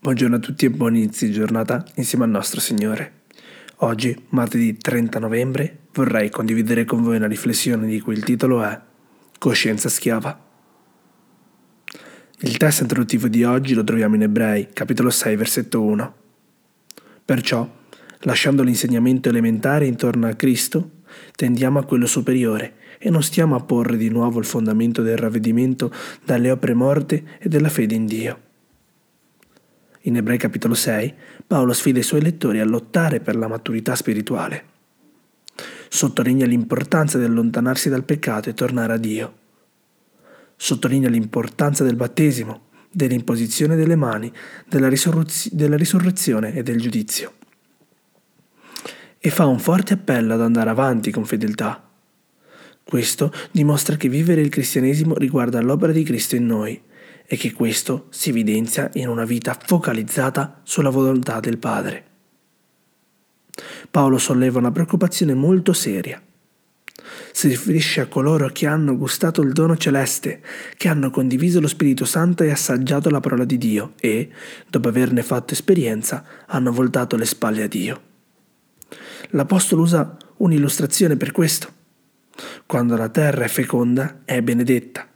Buongiorno a tutti e buon inizio di giornata insieme al nostro Signore. Oggi, martedì 30 novembre, vorrei condividere con voi una riflessione di cui il titolo è Coscienza schiava. Il testo introduttivo di oggi lo troviamo in Ebrei, capitolo 6, versetto 1. Perciò, lasciando l'insegnamento elementare intorno a Cristo, tendiamo a quello superiore e non stiamo a porre di nuovo il fondamento del ravvedimento dalle opere morte e della fede in Dio in Ebrei capitolo 6, Paolo sfida i suoi lettori a lottare per la maturità spirituale. Sottolinea l'importanza di allontanarsi dal peccato e tornare a Dio. Sottolinea l'importanza del battesimo, dell'imposizione delle mani, della, risurrez- della risurrezione e del giudizio. E fa un forte appello ad andare avanti con fedeltà. Questo dimostra che vivere il cristianesimo riguarda l'opera di Cristo in noi e che questo si evidenzia in una vita focalizzata sulla volontà del Padre. Paolo solleva una preoccupazione molto seria. Si riferisce a coloro che hanno gustato il dono celeste, che hanno condiviso lo Spirito Santo e assaggiato la parola di Dio e, dopo averne fatto esperienza, hanno voltato le spalle a Dio. L'Apostolo usa un'illustrazione per questo. Quando la terra è feconda, è benedetta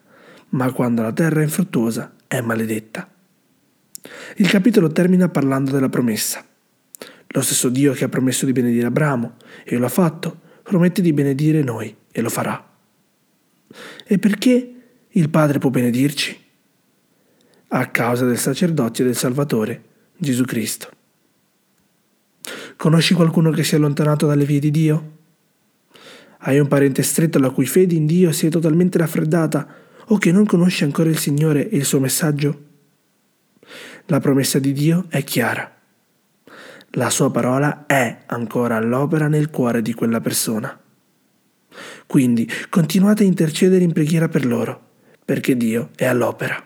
ma quando la terra è infruttuosa è maledetta. Il capitolo termina parlando della promessa. Lo stesso Dio che ha promesso di benedire Abramo e lo ha fatto, promette di benedire noi e lo farà. E perché il Padre può benedirci? A causa del sacerdozio del Salvatore, Gesù Cristo. Conosci qualcuno che si è allontanato dalle vie di Dio? Hai un parente stretto la cui fede in Dio si è totalmente raffreddata o che non conosce ancora il Signore e il suo messaggio? La promessa di Dio è chiara. La sua parola è ancora all'opera nel cuore di quella persona. Quindi continuate a intercedere in preghiera per loro, perché Dio è all'opera.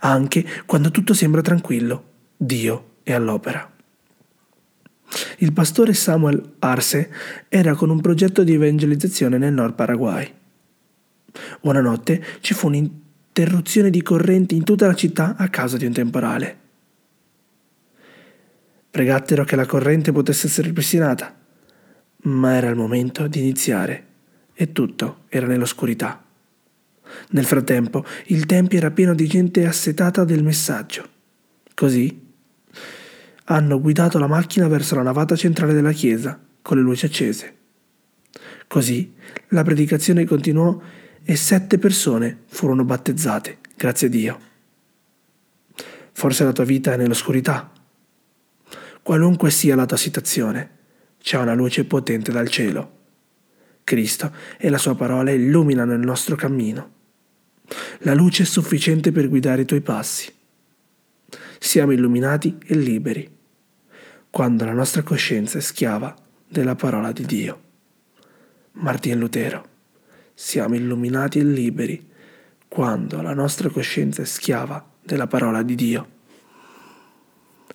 Anche quando tutto sembra tranquillo, Dio è all'opera. Il pastore Samuel Arce era con un progetto di evangelizzazione nel Nord Paraguay. Una notte ci fu un'interruzione di corrente in tutta la città a causa di un temporale. Pregattero che la corrente potesse essere ripristinata, ma era il momento di iniziare e tutto era nell'oscurità. Nel frattempo il tempio era pieno di gente assetata del messaggio. Così hanno guidato la macchina verso la navata centrale della chiesa con le luci accese. Così la predicazione continuò e sette persone furono battezzate, grazie a Dio. Forse la tua vita è nell'oscurità. Qualunque sia la tua situazione, c'è una luce potente dal cielo. Cristo e la sua parola illuminano il nostro cammino. La luce è sufficiente per guidare i tuoi passi. Siamo illuminati e liberi quando la nostra coscienza è schiava della parola di Dio. Martin Lutero siamo illuminati e liberi quando la nostra coscienza è schiava della parola di Dio.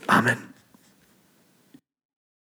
Amen.